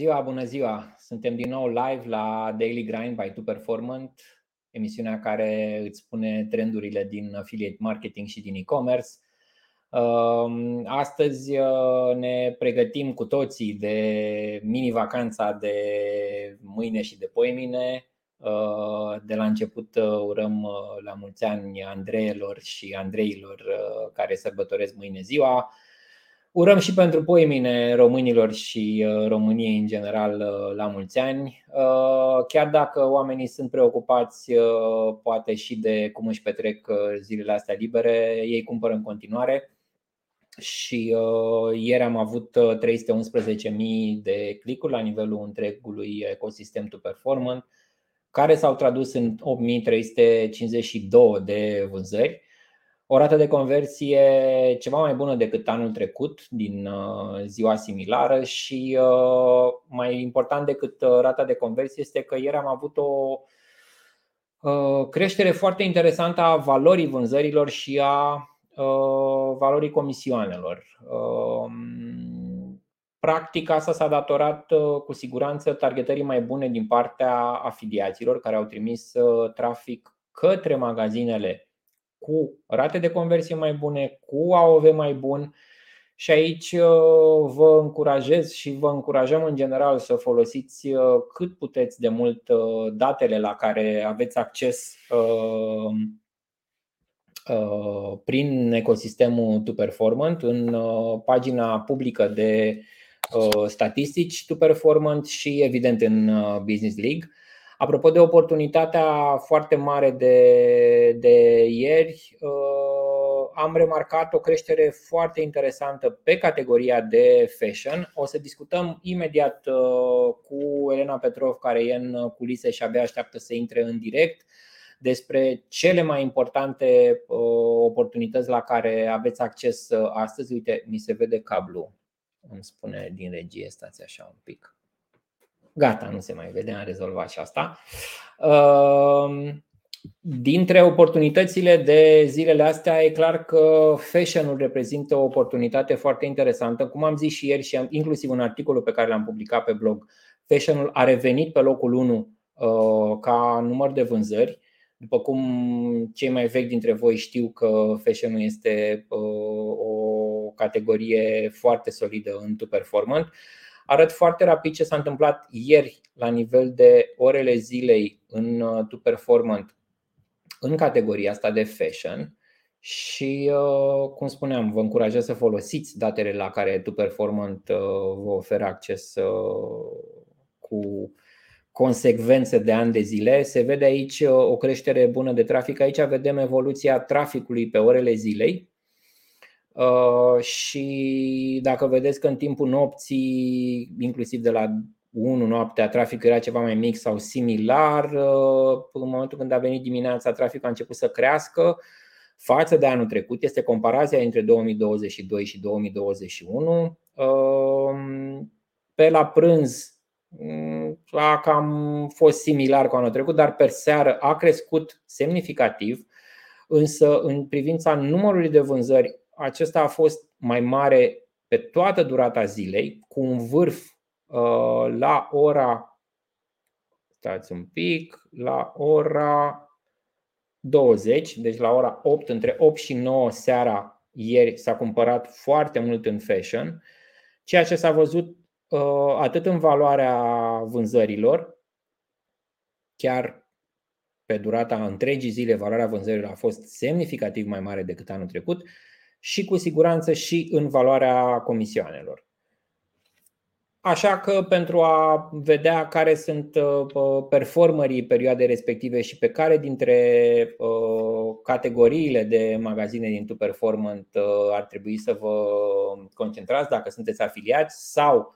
ziua, bună ziua! Suntem din nou live la Daily Grind by Tu Performant, emisiunea care îți spune trendurile din affiliate marketing și din e-commerce. Um, astăzi uh, ne pregătim cu toții de mini-vacanța de mâine și de poimine. Uh, de la început uh, urăm la mulți ani Andreilor și Andreilor care sărbătoresc mâine ziua. Urăm și pentru poimine românilor și uh, României în general uh, la mulți ani. Uh, chiar dacă oamenii sunt preocupați poate și de cum își petrec zilele astea libere, ei cumpără în continuare. Și ieri am avut 311.000 de clicuri la nivelul întregului ecosistem to performant, care s-au tradus în 8.352 de vânzări o rată de conversie ceva mai bună decât anul trecut din uh, ziua similară și uh, mai important decât uh, rata de conversie este că ieri am avut o creștere foarte interesantă a valorii vânzărilor și a valorii comisioanelor. Um, practic asta s-a datorat cu siguranță targetării mai bune din partea afiliaților care au trimis trafic către magazinele cu rate de conversie mai bune, cu AOV mai bun. Și aici uh, vă încurajez și vă încurajăm în general să folosiți uh, cât puteți de mult uh, datele la care aveți acces prin ecosistemul To Performant în pagina publică de statistici To Performant și evident în Business League. Apropo de oportunitatea foarte mare de, de ieri, uh, am remarcat o creștere foarte interesantă pe categoria de fashion. O să discutăm imediat uh, cu Elena Petrov, care e în culise și abia așteaptă să intre în direct, despre cele mai importante uh, oportunități la care aveți acces astăzi. Uite, mi se vede cablu, îmi spune din regie, stați așa un pic. Gata, nu se mai vede, am rezolvat și asta. Ehm, dintre oportunitățile de zilele astea, e clar că fashion-ul reprezintă o oportunitate foarte interesantă. Cum am zis și ieri, și inclusiv în articolul pe care l-am publicat pe blog, fashion-ul a revenit pe locul 1 uh, ca număr de vânzări. După cum cei mai vechi dintre voi știu că fashion-ul este uh, o categorie foarte solidă în to performant arăt foarte rapid ce s-a întâmplat ieri la nivel de orele zilei în uh, To Performant în categoria asta de fashion și, uh, cum spuneam, vă încurajez să folosiți datele la care To Performant uh, vă oferă acces cu consecvențe de ani de zile. Se vede aici o creștere bună de trafic. Aici vedem evoluția traficului pe orele zilei Uh, și dacă vedeți că în timpul nopții, inclusiv de la 1 noaptea, traficul era ceva mai mic sau similar, uh, în momentul când a venit dimineața, traficul a început să crească față de anul trecut. Este comparația între 2022 și 2021. Uh, pe la prânz mm, a cam fost similar cu anul trecut, dar pe seară a crescut semnificativ. Însă, în privința numărului de vânzări, acesta a fost mai mare pe toată durata zilei, cu un vârf uh, la ora, stați un pic, la ora 20, deci la ora 8, între 8 și 9 seara ieri s-a cumpărat foarte mult în fashion, ceea ce s-a văzut uh, atât în valoarea vânzărilor, chiar pe durata întregii zile, valoarea vânzărilor a fost semnificativ mai mare decât anul trecut, și cu siguranță și în valoarea comisioanelor. Așa că pentru a vedea care sunt uh, performerii perioadei respective și pe care dintre uh, categoriile de magazine din Tu Performant uh, ar trebui să vă concentrați dacă sunteți afiliați sau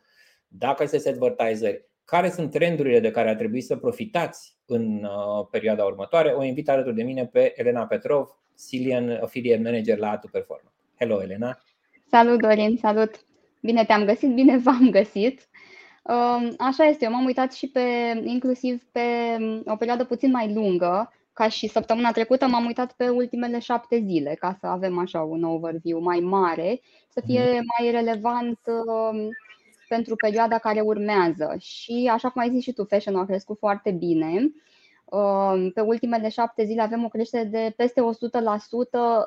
dacă sunteți advertiseri, care sunt trendurile de care ar trebui să profitați în perioada următoare, o invit alături de mine pe Elena Petrov, Silian Affiliate Manager la Tu Performant. Hello, Elena. Salut, Dorin, salut! Bine te-am găsit, bine v-am găsit. Um, așa este, eu m-am uitat și pe, inclusiv pe um, o perioadă puțin mai lungă, ca și săptămâna trecută m-am uitat pe ultimele șapte zile, ca să avem așa un overview mai mare, să fie mhm. mai relevant um, pentru perioada care urmează. Și așa cum ai zis și tu, fashion a crescut foarte bine. Pe ultimele șapte zile avem o creștere de peste 100%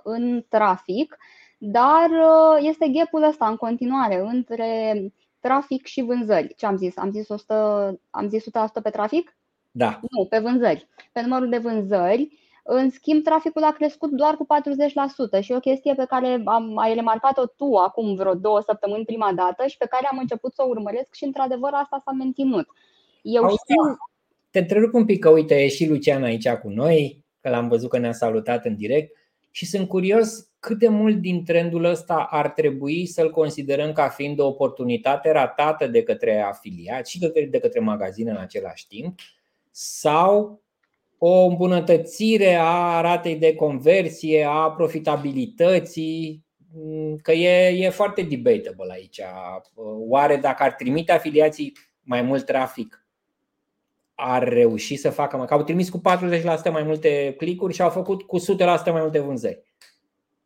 în trafic, dar uh, este gapul ăsta în continuare între trafic și vânzări. Ce am zis? Am zis 100, am zis 100% pe trafic? Da. Nu, pe vânzări. Pe numărul de vânzări, în schimb, traficul a crescut doar cu 40% și o chestie pe care am, ai remarcat-o tu acum vreo două săptămâni prima dată și pe care am început să o urmăresc și, într-adevăr, asta s-a menținut. Eu Auzi, știu... Te întrerup un pic că, uite, e și Lucian aici cu noi, că l-am văzut că ne-a salutat în direct și sunt curios cât de mult din trendul ăsta ar trebui să-l considerăm ca fiind o oportunitate ratată de către afiliați și de către magazine în același timp sau o îmbunătățire a ratei de conversie, a profitabilității, că e, e foarte debatable aici. Oare dacă ar trimite afiliații mai mult trafic, ar reuși să facă, că au trimis cu 40% mai multe clicuri și au făcut cu 100% mai multe vânzări.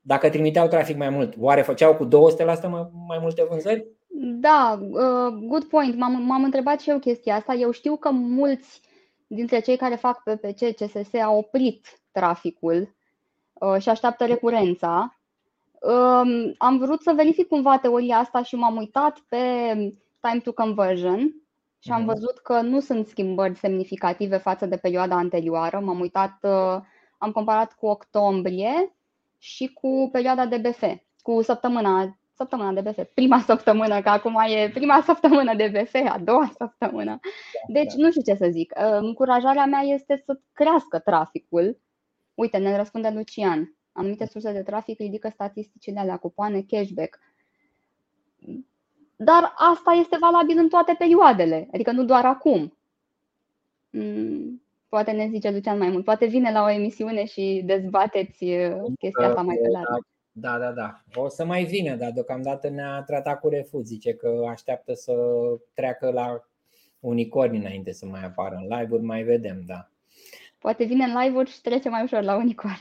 Dacă trimiteau trafic mai mult, oare făceau cu 200% mai multe vânzări? Da, uh, good point. M-am, m-am întrebat și eu chestia asta. Eu știu că mulți dintre cei care fac PPC CSS au oprit traficul uh, și așteaptă recurența. Um, am vrut să verific cumva teoria asta și m-am uitat pe time to conversion și am mhm. văzut că nu sunt schimbări semnificative față de perioada anterioară. M-am uitat, uh, am comparat cu octombrie și cu perioada de BF, cu săptămâna săptămâna de BF, prima săptămână, că acum e prima săptămână de BF, a doua săptămână. Deci nu știu ce să zic. Uh, încurajarea mea este să crească traficul. Uite, ne răspunde Lucian. Anumite surse de trafic ridică statisticile alea, cupoane, cashback. Dar asta este valabil în toate perioadele, adică nu doar acum. Mm, poate ne zice Lucian mai mult. Poate vine la o emisiune și dezbateți uh, chestia asta mai pe larg. Da, da, da. O să mai vină, dar deocamdată ne-a tratat cu refuz. Zice că așteaptă să treacă la unicorni înainte să mai apară în live-uri, mai vedem, da. Poate vine în live-uri și trece mai ușor la unicorn.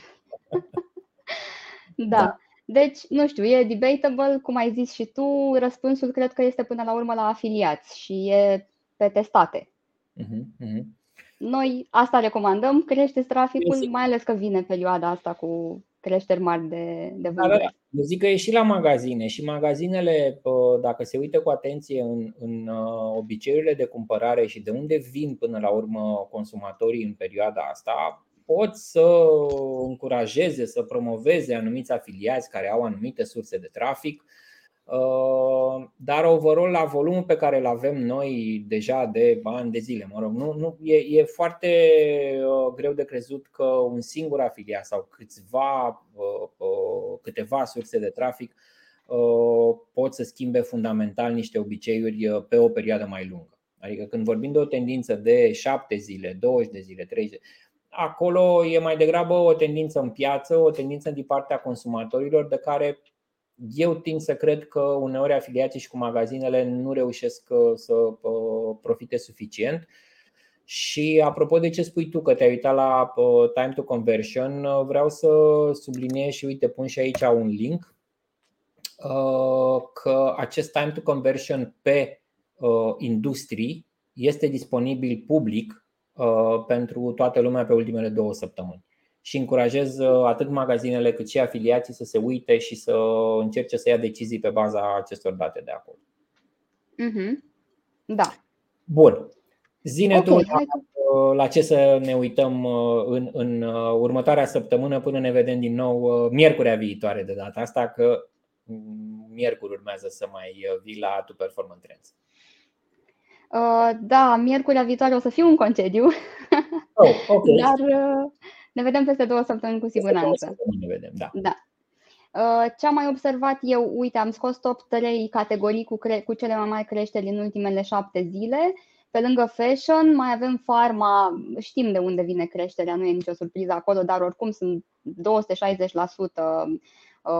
da. da. Deci, nu știu, e debatable, cum ai zis și tu, răspunsul cred că este până la urmă la afiliați și e pe testate. Uh-huh, uh-huh. Noi asta recomandăm, creșteți traficul, mai ales că vine perioada asta cu creșteri mari de, de vânzări. Da, da, da. Eu zic că e și la magazine și magazinele, dacă se uită cu atenție în, în uh, obiceiurile de cumpărare și de unde vin până la urmă consumatorii în perioada asta, pot să încurajeze, să promoveze anumiți afiliați care au anumite surse de trafic Uh, dar overall la volumul pe care îl avem noi deja de ani de zile, mă rog, nu, nu, e, e foarte uh, greu de crezut că un singur afiliat sau câțiva, uh, câteva surse de trafic pot să schimbe fundamental niște obiceiuri pe o perioadă mai lungă. Adică când vorbim de o tendință de 7 zile, 20 de zile, 30 acolo e mai degrabă o tendință în piață, o tendință din partea consumatorilor de care eu tind să cred că uneori afiliații și cu magazinele nu reușesc uh, să uh, profite suficient. Și apropo de ce spui tu că te-ai uitat la uh, time to conversion, vreau să subliniez și uite, pun și aici un link că acest time to conversion pe industrii este disponibil public pentru toată lumea pe ultimele două săptămâni și încurajez uh, atât magazinele cât și afiliații să se uite și să încerce să ia decizii pe baza acestor date de acolo. Mm-hmm. Da. Bun. Zine okay, tu la, uh, la ce să ne uităm uh, în, în următoarea săptămână până ne vedem din nou miercurea viitoare de data asta, că mm, miercuri urmează să mai vii la Tu Performance Trends. Uh, da, miercurea viitoare o să fiu în concediu. Oh, okay. Dar uh, ne vedem peste două săptămâni cu siguranță. Ne vedem, da. da. Uh, ce am mai observat eu, uite, am scos top 3 categorii cu, cre- cu cele mai mari creșteri în ultimele șapte zile. Pe lângă fashion, mai avem pharma, știm de unde vine creșterea, nu e nicio surpriză acolo, dar oricum sunt 260%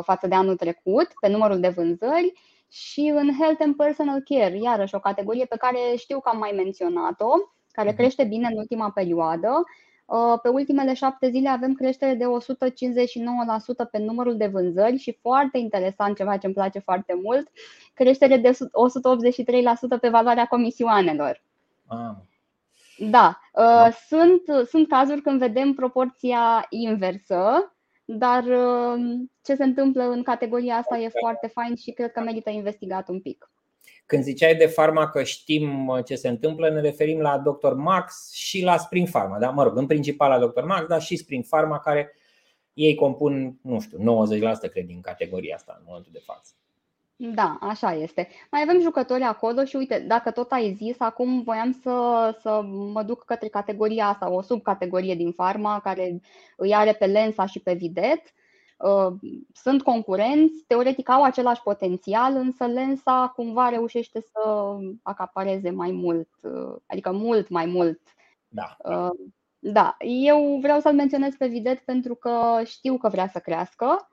față de anul trecut pe numărul de vânzări și în Health and Personal Care, iarăși o categorie pe care știu că am mai menționat-o, care mhm. crește bine în ultima perioadă. Pe ultimele șapte zile avem creștere de 159% pe numărul de vânzări și foarte interesant, ceva ce îmi place foarte mult, creștere de 183% pe valoarea comisioanelor. Ah. Da, da. Sunt, sunt cazuri când vedem proporția inversă, dar ce se întâmplă în categoria asta e foarte fain și cred că merită investigat un pic. Când ziceai de farma că știm ce se întâmplă, ne referim la Dr. Max și la Spring Pharma. Da? Mă rog, în principal la Dr. Max, dar și Spring Pharma, care ei compun, nu știu, 90% cred din categoria asta în momentul de față. Da, așa este. Mai avem jucători acolo și uite, dacă tot ai zis, acum voiam să, să mă duc către categoria asta, o subcategorie din farma care îi are pe Lensa și pe Videt. Uh, sunt concurenți, teoretic au același potențial, însă Lensa cumva reușește să acapareze mai mult, uh, adică mult mai mult. Da. Uh, da, eu vreau să-l menționez pe Videt pentru că știu că vrea să crească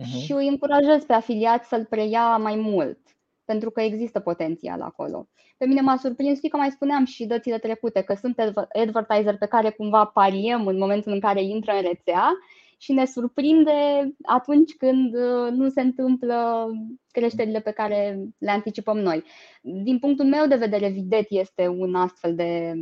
uh-huh. și îi încurajez pe afiliați să-l preia mai mult, pentru că există potențial acolo. Pe mine m-a surprins, știi că mai spuneam și dățile trecute, că sunt advertiser pe care cumva pariem în momentul în care intră în rețea și ne surprinde atunci când uh, nu se întâmplă creșterile pe care le anticipăm noi. Din punctul meu de vedere, Videt este un astfel de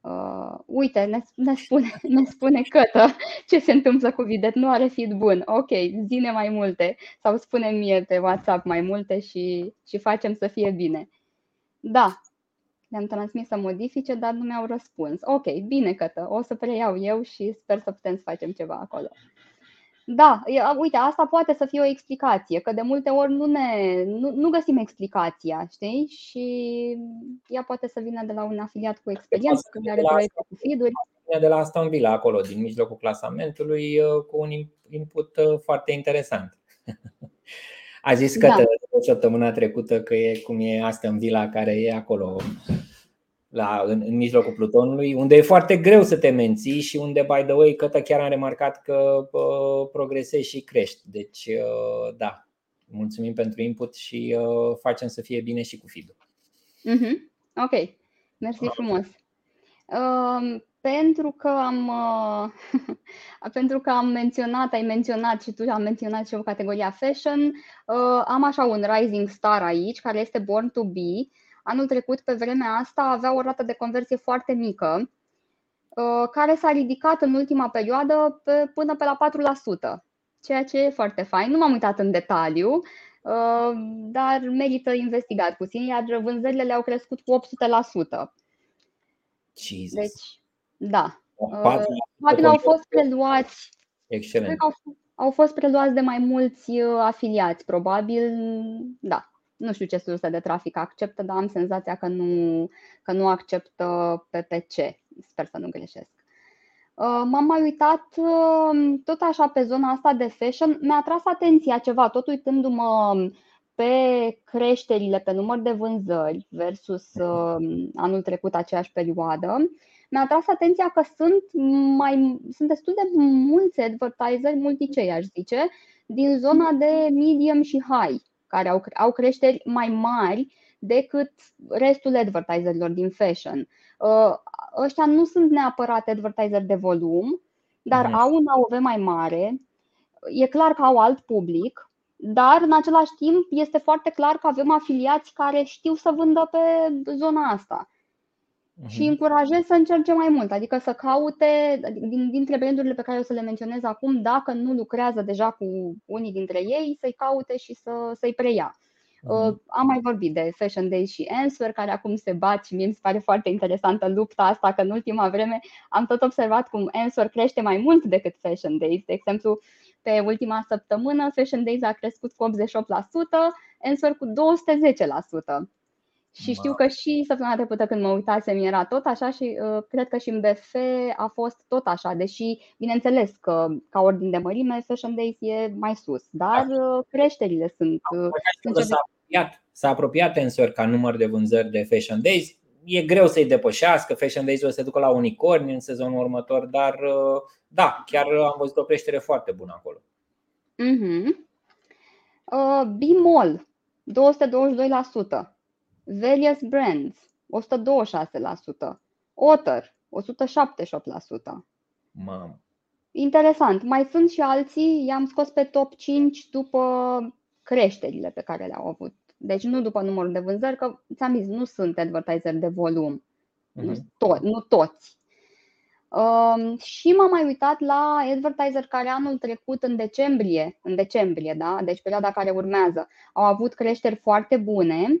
uh, uite, ne, ne, spune, ne spune Cătă ce se întâmplă cu Videt, nu are feed bun. Ok, zine mai multe sau spune mie pe WhatsApp mai multe și, și facem să fie bine. Da, le-am transmis să modifice, dar nu mi-au răspuns. Ok, bine Cătă, o să preiau eu și sper să putem să facem ceva acolo. Da, uite, asta poate să fie o explicație, că de multe ori nu, ne, nu, nu găsim explicația, știi? Și ea poate să vină de la un afiliat cu experiență, care are proiecte cu feed-uri. De la Aston Villa, acolo, din mijlocul clasamentului, uh, cu un input uh, foarte interesant. A zis că da. săptămâna trecută că e cum e Aston Villa care e acolo la, în, în mijlocul plutonului, unde e foarte greu să te menții și unde, by the way, că chiar am remarcat că uh, progresezi și crești. Deci, uh, da, mulțumim pentru input și uh, facem să fie bine și cu feed mm-hmm. Ok, mersi uh. frumos. Uh, pentru că am uh, pentru că am menționat, ai menționat și tu am menționat și o categoria fashion, uh, am așa un rising star aici care este Born to Be Anul trecut, pe vremea asta, avea o rată de conversie foarte mică, uh, care s-a ridicat în ultima perioadă pe, până pe la 4%, ceea ce e foarte fain. Nu m-am uitat în detaliu, uh, dar merită investigat puțin, iar vânzările le-au crescut cu 800%. Jesus. Deci, da. Uh, probabil au fost preluați. Excelent. Au, au fost preluați de mai mulți afiliați, probabil, da nu știu ce surse de trafic acceptă, dar am senzația că nu, că nu acceptă PPC. Sper să nu greșesc. Uh, m-am mai uitat uh, tot așa pe zona asta de fashion. Mi-a tras atenția ceva, tot uitându-mă pe creșterile pe număr de vânzări versus uh, anul trecut aceeași perioadă. Mi-a tras atenția că sunt, mai, sunt destul de mulți advertiseri, multicei aș zice, din zona de medium și high care au, au creșteri mai mari decât restul advertiserilor din fashion. Uh, ăștia nu sunt neapărat advertiser de volum, dar mm. au un AOV mai mare. E clar că au alt public, dar în același timp este foarte clar că avem afiliați care știu să vândă pe zona asta. Uh-huh. Și încurajez să încerce mai mult, adică să caute, din, dintre brandurile pe care o să le menționez acum, dacă nu lucrează deja cu unii dintre ei, să-i caute și să, să-i preia. Uh-huh. Am mai vorbit de Fashion Days și Answer, care acum se bat și mie mi se pare foarte interesantă lupta asta, că în ultima vreme am tot observat cum Answer crește mai mult decât Fashion Days. De exemplu, pe ultima săptămână, Fashion Days a crescut cu 88%, Answer cu 210%. Și știu că și săptămâna trecută când mă uitasem era tot așa și uh, cred că și în BF a fost tot așa, deși bineînțeles că ca ordin de mărime Fashion Days e mai sus, dar da. uh, creșterile sunt. Uh, sunt s-a, apropiat, s-a apropiat Tensor ca număr de vânzări de Fashion Days. E greu să-i depășească, Fashion Days o să se ducă la unicorni în sezonul următor, dar uh, da, chiar am văzut o creștere foarte bună acolo. Mm-hmm. Uh, B-Mall, 222%. Various Brands, 126%. Otter, 178%. Mamă. Interesant. Mai sunt și alții, i-am scos pe top 5 după creșterile pe care le-au avut. Deci nu după numărul de vânzări, că ți-am zis, nu sunt advertiser de volum. Uh-huh. Nu, to- nu toți. Um, și m-am mai uitat la advertiser care anul trecut în decembrie, în decembrie, da? deci perioada care urmează, au avut creșteri foarte bune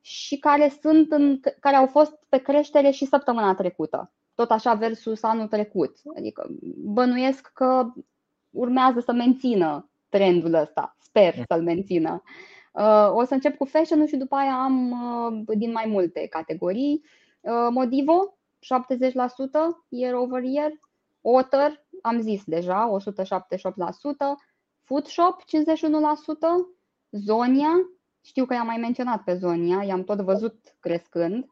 și care, sunt în, care au fost pe creștere și săptămâna trecută, tot așa versus anul trecut. Adică bănuiesc că urmează să mențină trendul ăsta, sper mm. să-l mențină. Uh, o să încep cu fashion și după aia am uh, din mai multe categorii. Uh, Modivo, 70% year over year. Otter, am zis deja, 178%. Foodshop, 51%. Zonia, știu că i-am mai menționat pe Zonia, i-am tot văzut crescând, 59%.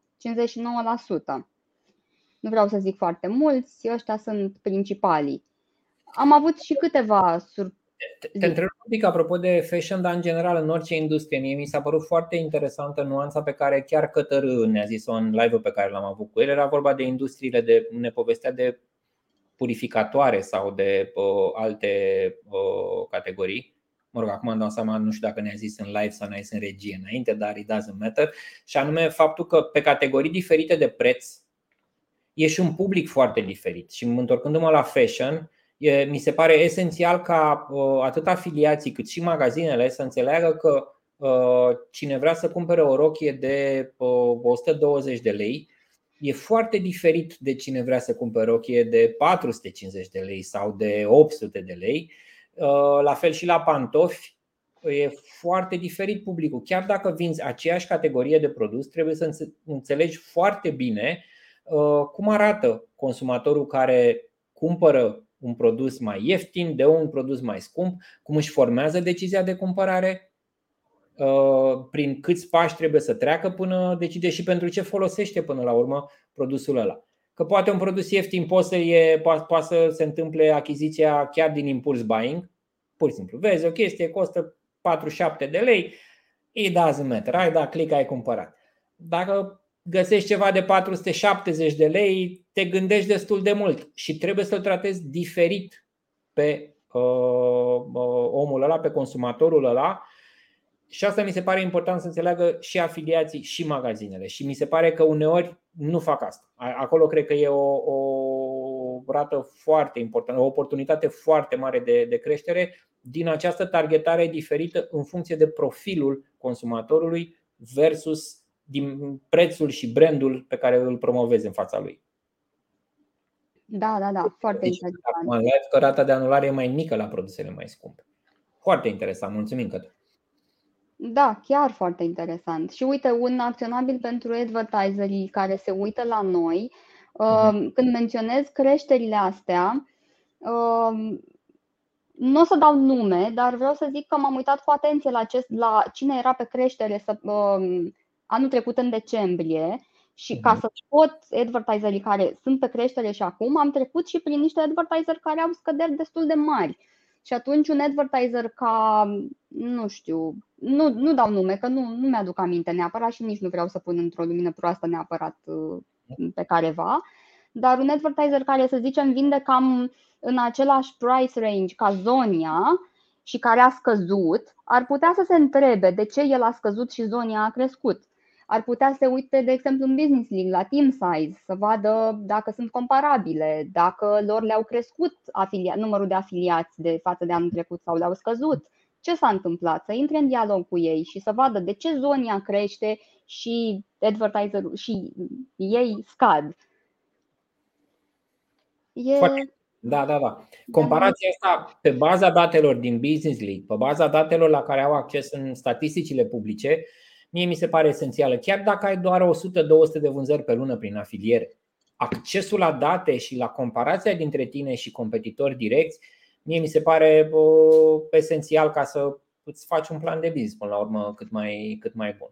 Nu vreau să zic foarte mulți, ăștia sunt principalii. Am avut și câteva surprize te întreb un pic apropo de fashion, dar în general în orice industrie. Mie mi s-a părut foarte interesantă nuanța pe care chiar Cătăr ne-a zis-o în live-ul pe care l-am avut cu el. Era vorba de industriile de, ne povestea de purificatoare sau de uh, alte uh, categorii. Mă rog, acum îmi dau seama, nu știu dacă ne-a zis în live sau ne-a zis în regie înainte, dar it doesn't matter. Și anume faptul că pe categorii diferite de preț e și un public foarte diferit. Și întorcându-mă la fashion, e, mi se pare esențial ca uh, atât afiliații cât și magazinele să înțeleagă că uh, cine vrea să cumpere o rochie de uh, 120 de lei e foarte diferit de cine vrea să cumpere o rochie de 450 de lei sau de 800 de lei. Uh, la fel și la pantofi, e foarte diferit publicul. Chiar dacă vinzi aceeași categorie de produs, trebuie să înțelegi foarte bine uh, cum arată consumatorul care cumpără un produs mai ieftin de un produs mai scump, cum își formează decizia de cumpărare, uh, prin câți pași trebuie să treacă până decide și pentru ce folosește până la urmă produsul ăla. Că poate un produs ieftin poate să, e, poate să se întâmple achiziția chiar din impuls buying, pur și simplu. Vezi o chestie, costă 47 de lei, it doesn't matter, ai dat click, ai cumpărat. Dacă găsești ceva de 470 de lei, te gândești destul de mult și trebuie să-l tratezi diferit pe uh, uh, omul ăla, pe consumatorul ăla. Și asta mi se pare important să înțeleagă și afiliații și magazinele. Și mi se pare că uneori nu fac asta. Acolo cred că e o, o rată foarte importantă, o oportunitate foarte mare de, de creștere din această targetare diferită în funcție de profilul consumatorului versus din prețul și brandul pe care îl promovezi în fața lui. Da, da, da, foarte deci, interesant. Live că rata de anulare e mai mică la produsele mai scumpe. Foarte interesant, mulțumim că. Da, chiar foarte interesant. Și uite, un acționabil pentru advertiserii care se uită la noi, uh-huh. când menționez creșterile astea, um, nu o să dau nume, dar vreau să zic că m-am uitat cu atenție la, acest, la cine era pe creștere să, um, anul trecut în decembrie și ca mhm. să scot advertiserii care sunt pe creștere și acum, am trecut și prin niște advertiseri care au scăderi destul de mari. Și atunci un advertiser ca, nu știu, nu, nu dau nume, că nu, nu mi-aduc aminte neapărat și nici nu vreau să pun într-o lumină proastă neapărat uh, pe careva, dar un advertiser care, să zicem, vinde cam în același price range ca Zonia și care a scăzut, ar putea să se întrebe de ce el a scăzut și Zonia a crescut ar putea să se uite, de exemplu, în Business League la team size, să vadă dacă sunt comparabile, dacă lor le-au crescut afilia- numărul de afiliați de față de anul trecut sau le-au scăzut, ce s-a întâmplat, să intre în dialog cu ei și să vadă de ce zonia crește și advertiser și ei scad. E... Foarte. Da, da, da. Comparația asta pe baza datelor din Business League, pe baza datelor la care au acces în statisticile publice, mie mi se pare esențială. Chiar dacă ai doar 100-200 de vânzări pe lună prin afiliere, accesul la date și la comparația dintre tine și competitori direcți, mie mi se pare uh, esențial ca să îți faci un plan de business până la urmă cât mai, cât mai bun.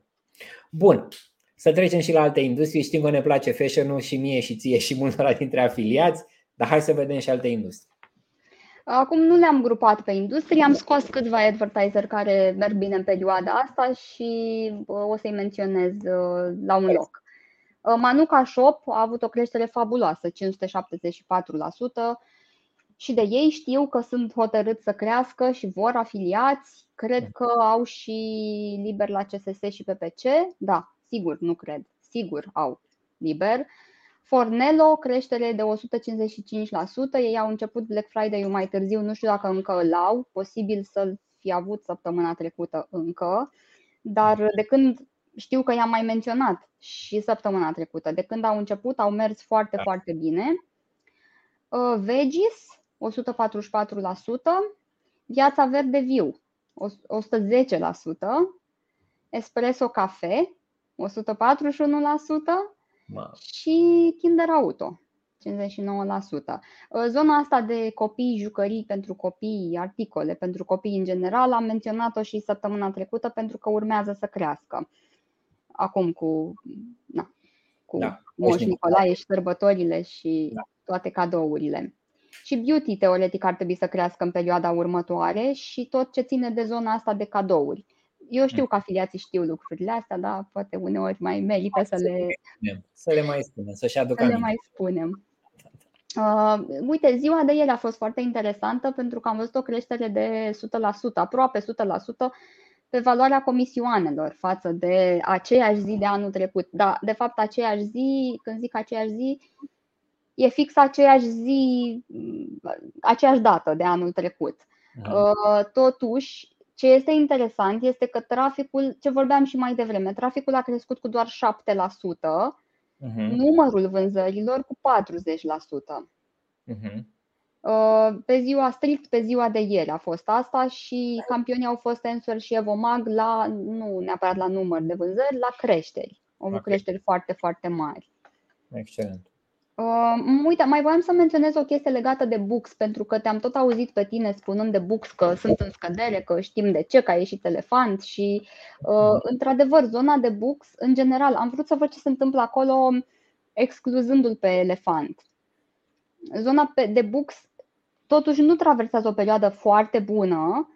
Bun, să trecem și la alte industrie. Știm că ne place fashion și mie și ție și multora dintre afiliați, dar hai să vedem și alte industrie. Acum nu le-am grupat pe industrie, am scos câțiva advertiser care merg bine în perioada asta și o să-i menționez la un loc. Manuka Shop a avut o creștere fabuloasă, 574%, și de ei știu că sunt hotărâți să crească și vor afiliați. Cred că au și liber la CSS și PPC. Da, sigur, nu cred. Sigur au liber. Fornelo, creștere de 155%. Ei au început Black Friday-ul mai târziu, nu știu dacă încă îl au, posibil să-l fi avut săptămâna trecută încă, dar de când știu că i-am mai menționat și săptămâna trecută, de când au început, au mers foarte, da. foarte bine. Uh, Vegis, 144%, Viața Verde Viu, 110%, Espresso Cafe, 141%, și Kinder Auto, 59%. Zona asta de copii, jucării pentru copii, articole pentru copii în general, am menționat-o și săptămâna trecută pentru că urmează să crească. Acum cu, na, cu da, Moș Nicolae și sărbătorile și da. toate cadourile. Și beauty, teoretic, ar trebui să crească în perioada următoare și tot ce ține de zona asta de cadouri. Eu știu mm. că afiliații știu lucrurile astea, dar poate uneori mai merită să le, să le mai spunem, să-și aducă să le mai spunem. Uh, uite, ziua de ieri a fost foarte interesantă pentru că am văzut o creștere de 100%, aproape 100% pe valoarea comisioanelor față de aceeași zi de anul trecut. Da, de fapt, aceeași zi, când zic aceeași zi, e fix aceeași zi, aceeași dată de anul trecut. Uh, totuși, ce este interesant este că traficul, ce vorbeam și mai devreme, traficul a crescut cu doar 7%, uh-huh. Mhm. numărul vânzărilor cu 40%. Uh-huh. Mhm. Pe ziua strict, pe ziua de ieri a fost asta și campionii au fost Answer și Evomag la, nu neapărat la număr de vânzări, la creșteri. Au avut okay. creșteri foarte, foarte mari. Excelent. Uh, uite, mai voiam să menționez o chestie legată de books, pentru că te-am tot auzit pe tine spunând de books că sunt în scădere, că știm de ce, că a ieșit elefant și, uh, într-adevăr, zona de books, în general, am vrut să văd ce se întâmplă acolo, excluzându-l pe elefant. Zona de books, totuși, nu traversează o perioadă foarte bună,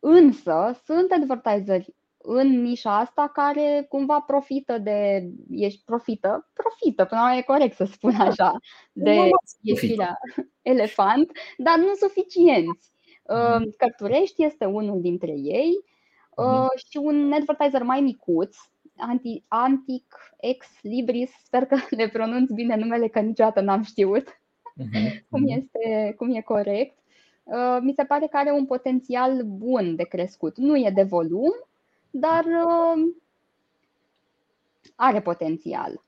însă sunt advertiseri în nișa asta care cumva profită de, ești profită, profită, până la e corect să spun așa, de ieșirea elefant, dar nu suficienți. Mhm. Cărturești este unul dintre ei mhm. și un advertiser mai micuț, Anti, Antic Ex Libris, sper că le pronunț bine numele, că niciodată n-am știut mhm, cum, este, cum e corect. Mi se pare că are un potențial bun de crescut. Nu e de volum, dar uh, are potențial.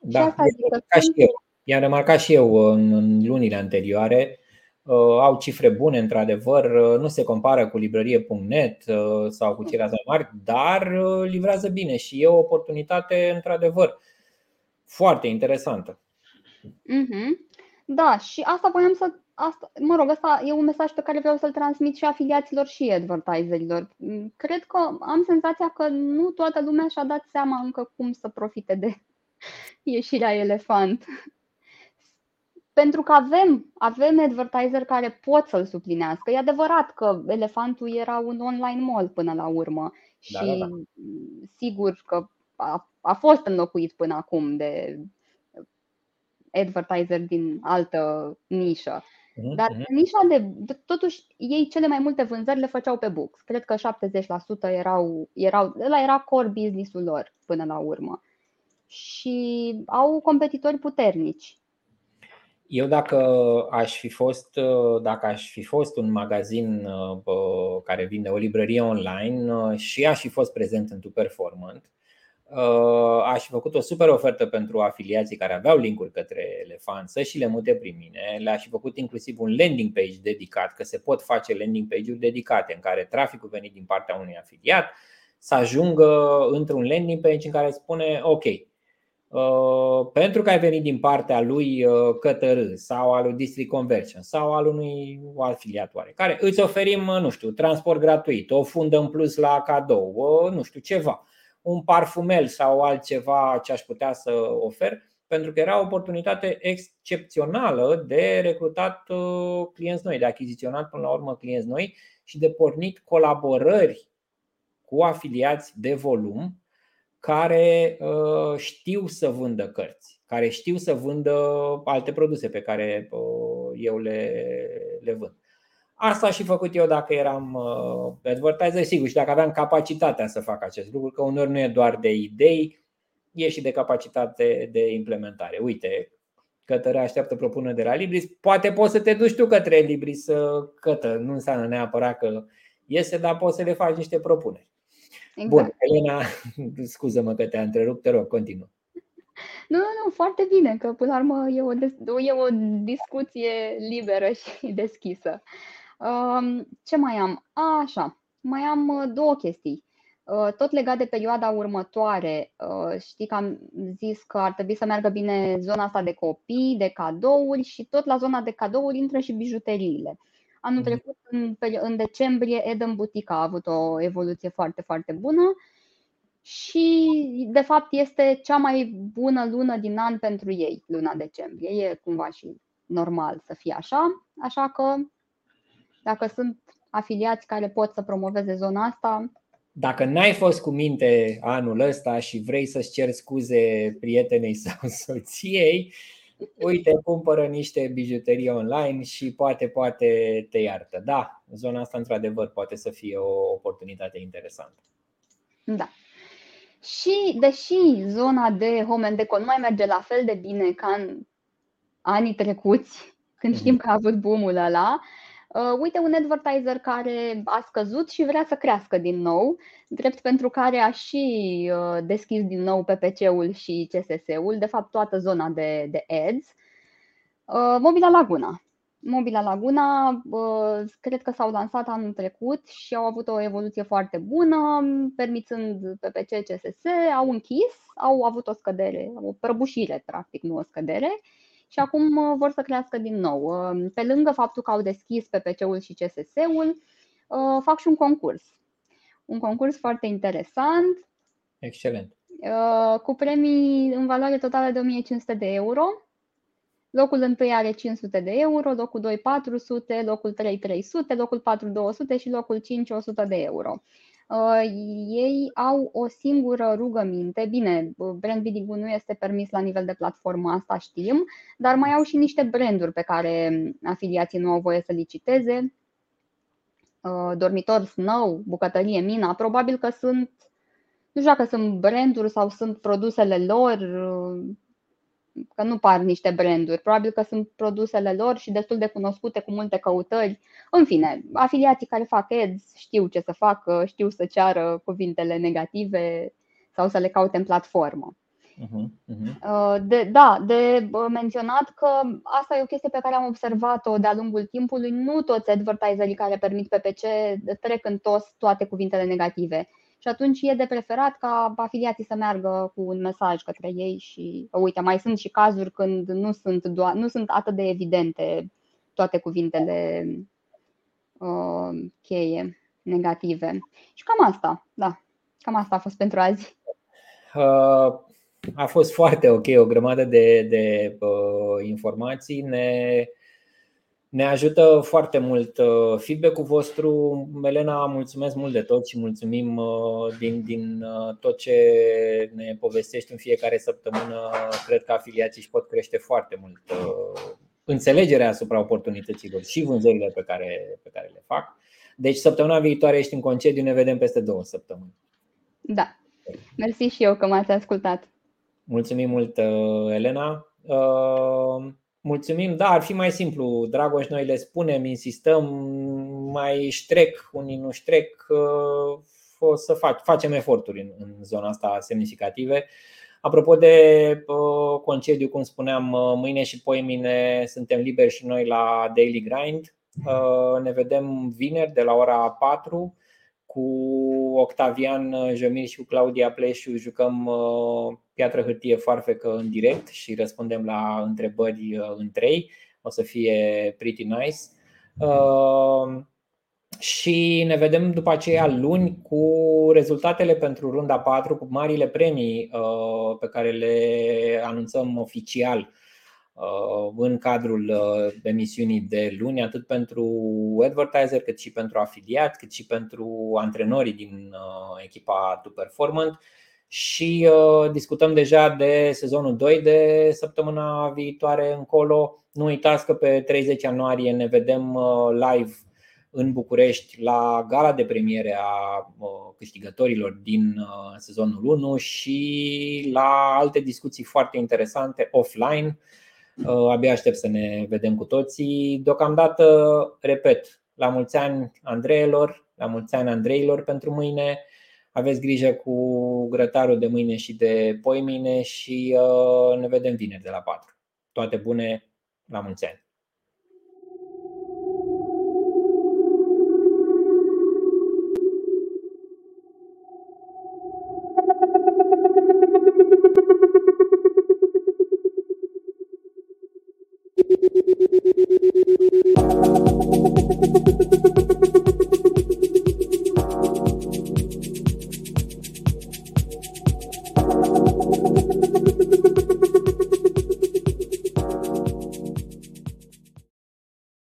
Da, și asta ca și eu. I-am remarcat și eu în, în lunile anterioare. Uh, au cifre bune, într-adevăr, uh, nu se compară cu librărie.net uh, sau cu ceilalți mai mari, dar uh, livrează bine și e o oportunitate, într-adevăr, foarte interesantă. Mm-hmm. Da, și asta voiam să asta, mă rog, asta e un mesaj pe care vreau să-l transmit și afiliaților și advertiserilor. Mm, cred că am senzația că nu toată lumea și-a dat seama încă cum să profite de ieșirea elefant. Pentru că avem, avem advertiser care pot să-l suplinească. E adevărat că elefantul era un online mall până la urmă și da, da, da. sigur că a, a fost înlocuit până acum de advertiser din altă nișă. Mhm, Dar mhm. nișa de, totuși, ei cele mai multe vânzări le făceau pe books. Cred că 70% erau, erau, ăla era core business-ul lor până la urmă. Și au competitori puternici. Eu dacă aș fi fost, dacă aș fi fost un magazin care vinde o librărie online și aș fi fost prezent în Tu Performant, Uh, aș fi făcut o super ofertă pentru afiliații care aveau linkuri către Elefant să și le mute prin mine. Le-aș fi făcut inclusiv un landing page dedicat, că se pot face landing page-uri dedicate în care traficul venit din partea unui afiliat să ajungă într-un landing page în care spune ok, Uh, pentru că ai venit din partea lui uh, Cătărâ sau al lui District Conversion sau al unui afiliat care îți oferim, nu știu, transport gratuit, o fundă în plus la cadou, nu știu, ceva un parfumel sau altceva ce aș putea să ofer, pentru că era o oportunitate excepțională de recrutat clienți noi, de achiziționat până la urmă clienți noi și de pornit colaborări cu afiliați de volum care uh, știu să vândă cărți, care știu să vândă alte produse pe care uh, eu le, le vând. Asta și făcut eu dacă eram uh, advertiser, sigur, și dacă aveam capacitatea să fac acest lucru, că uneori nu e doar de idei, e și de capacitate de implementare. Uite, Cătăre așteaptă propunere de la Libris. Poate poți să te duci tu către Libris, Cătă. Nu înseamnă neapărat că iese, dar poți să le faci niște propuneri. Exact. Bun, Elena, scuză-mă că te-am întrerupt, te rog, continuă. Nu, nu, nu, foarte bine, că până la urmă e o, e o discuție liberă și deschisă. Um, ce mai am? A, așa, mai am uh, două chestii. Uh, tot legat de perioada următoare, uh, știi că am zis că ar trebui să meargă bine zona asta de copii, de cadouri și tot la zona de cadouri intră și bijuteriile. Anul mhm. trecut, în, în decembrie, Eden Boutique a avut o evoluție foarte, foarte bună și, de fapt, este cea mai bună lună din an pentru ei, luna decembrie. E cumva și normal să fie așa, așa că dacă sunt afiliați care pot să promoveze zona asta. Dacă n-ai fost cu minte anul ăsta și vrei să-ți ceri scuze prietenei sau soției, uite, cumpără niște bijuterii online și poate, poate te iartă. Da, zona asta într-adevăr poate să fie o oportunitate interesantă. Da. Și deși zona de home and decor nu mai merge la fel de bine ca în anii trecuți, când știm că a avut boom-ul ăla, Uh, uite un advertiser care a scăzut și vrea să crească din nou, drept pentru care a și uh, deschis din nou PPC-ul și CSS-ul, de fapt toată zona de, de ads. Uh, Mobila Laguna. Mobila Laguna, cred că s-au lansat anul trecut și au avut o evoluție foarte bună, permițând PPC, CSS, au închis, au avut o scădere, o prăbușire, practic, nu o scădere și acum uh, vor să crească din nou. Uh, pe lângă faptul că au deschis PPC-ul și CSS-ul, uh, fac și un concurs. Un concurs foarte interesant. Excelent. Cu premii în valoare totală de 1500 de euro. Locul 1 are 500 de euro, locul 2 400, locul 3 300, locul 4 200 și locul 5 100 de euro. Uh, ei au o singură rugăminte. Bine, brand building nu este permis la nivel de platformă, asta știm, dar mai au și niște branduri pe care afiliații nu au voie să liciteze. Uh, dormitor Snow, bucătărie Mina, probabil că sunt, nu știu dacă sunt branduri sau sunt produsele lor, uh, că nu par niște branduri, probabil că sunt produsele lor și destul de cunoscute cu multe căutări. În fine, afiliații care fac ads știu ce să facă, știu să ceară cuvintele negative sau să le caute în platformă. Uh-huh, uh-huh. De, da, de menționat că asta e o chestie pe care am observat-o de-a lungul timpului. Nu toți advertiserii care permit PPC trec în toți toate cuvintele negative și atunci e de preferat ca afiliații să meargă cu un mesaj către ei și uite, mai sunt și cazuri când nu sunt, doar, nu sunt atât de evidente toate cuvintele uh, cheie negative. Și cam asta, da, cam asta a fost pentru azi. Uh, a fost foarte ok, o grămadă de, de uh, informații. Ne ne ajută foarte mult uh, feedback-ul vostru. Elena, mulțumesc mult de tot și mulțumim uh, din, din uh, tot ce ne povestești în fiecare săptămână. Cred că afiliații își pot crește foarte mult înțelegerea asupra oportunităților și vânzările pe care, pe care le fac. Deci săptămâna viitoare ești în concediu, ne vedem peste două săptămâni. Da. Mersi și eu că m-ați ascultat. Mulțumim mult, Elena. Mulțumim, da, ar fi mai simplu. Dragoș, noi le spunem, insistăm, mai ștrec, unii nu ștrec, o să fac, facem eforturi în, în zona asta semnificative. Apropo de concediu, cum spuneam, mâine și poimine suntem liberi și noi la Daily Grind. Ne vedem vineri de la ora 4 cu Octavian Jomir și cu Claudia Pleșu jucăm uh, piatră, hârtie, farfecă în direct și răspundem la întrebări uh, în trei. O să fie pretty nice. Uh, și ne vedem după aceea luni cu rezultatele pentru runda 4, cu marile premii pe care le anunțăm oficial în cadrul emisiunii de luni, atât pentru advertiser, cât și pentru afiliat, cât și pentru antrenorii din echipa To Performant și uh, discutăm deja de sezonul 2 de săptămâna viitoare încolo. Nu uitați că pe 30 ianuarie ne vedem uh, live în București la gala de premiere a uh, câștigătorilor din uh, sezonul 1 și la alte discuții foarte interesante offline. Uh, abia aștept să ne vedem cu toții. Deocamdată, repet, la mulți ani Andreilor, la mulți ani Andreilor pentru mâine aveți grijă cu grătarul de mâine și de poimine și uh, ne vedem vineri de la 4. Toate bune, la mulți ani!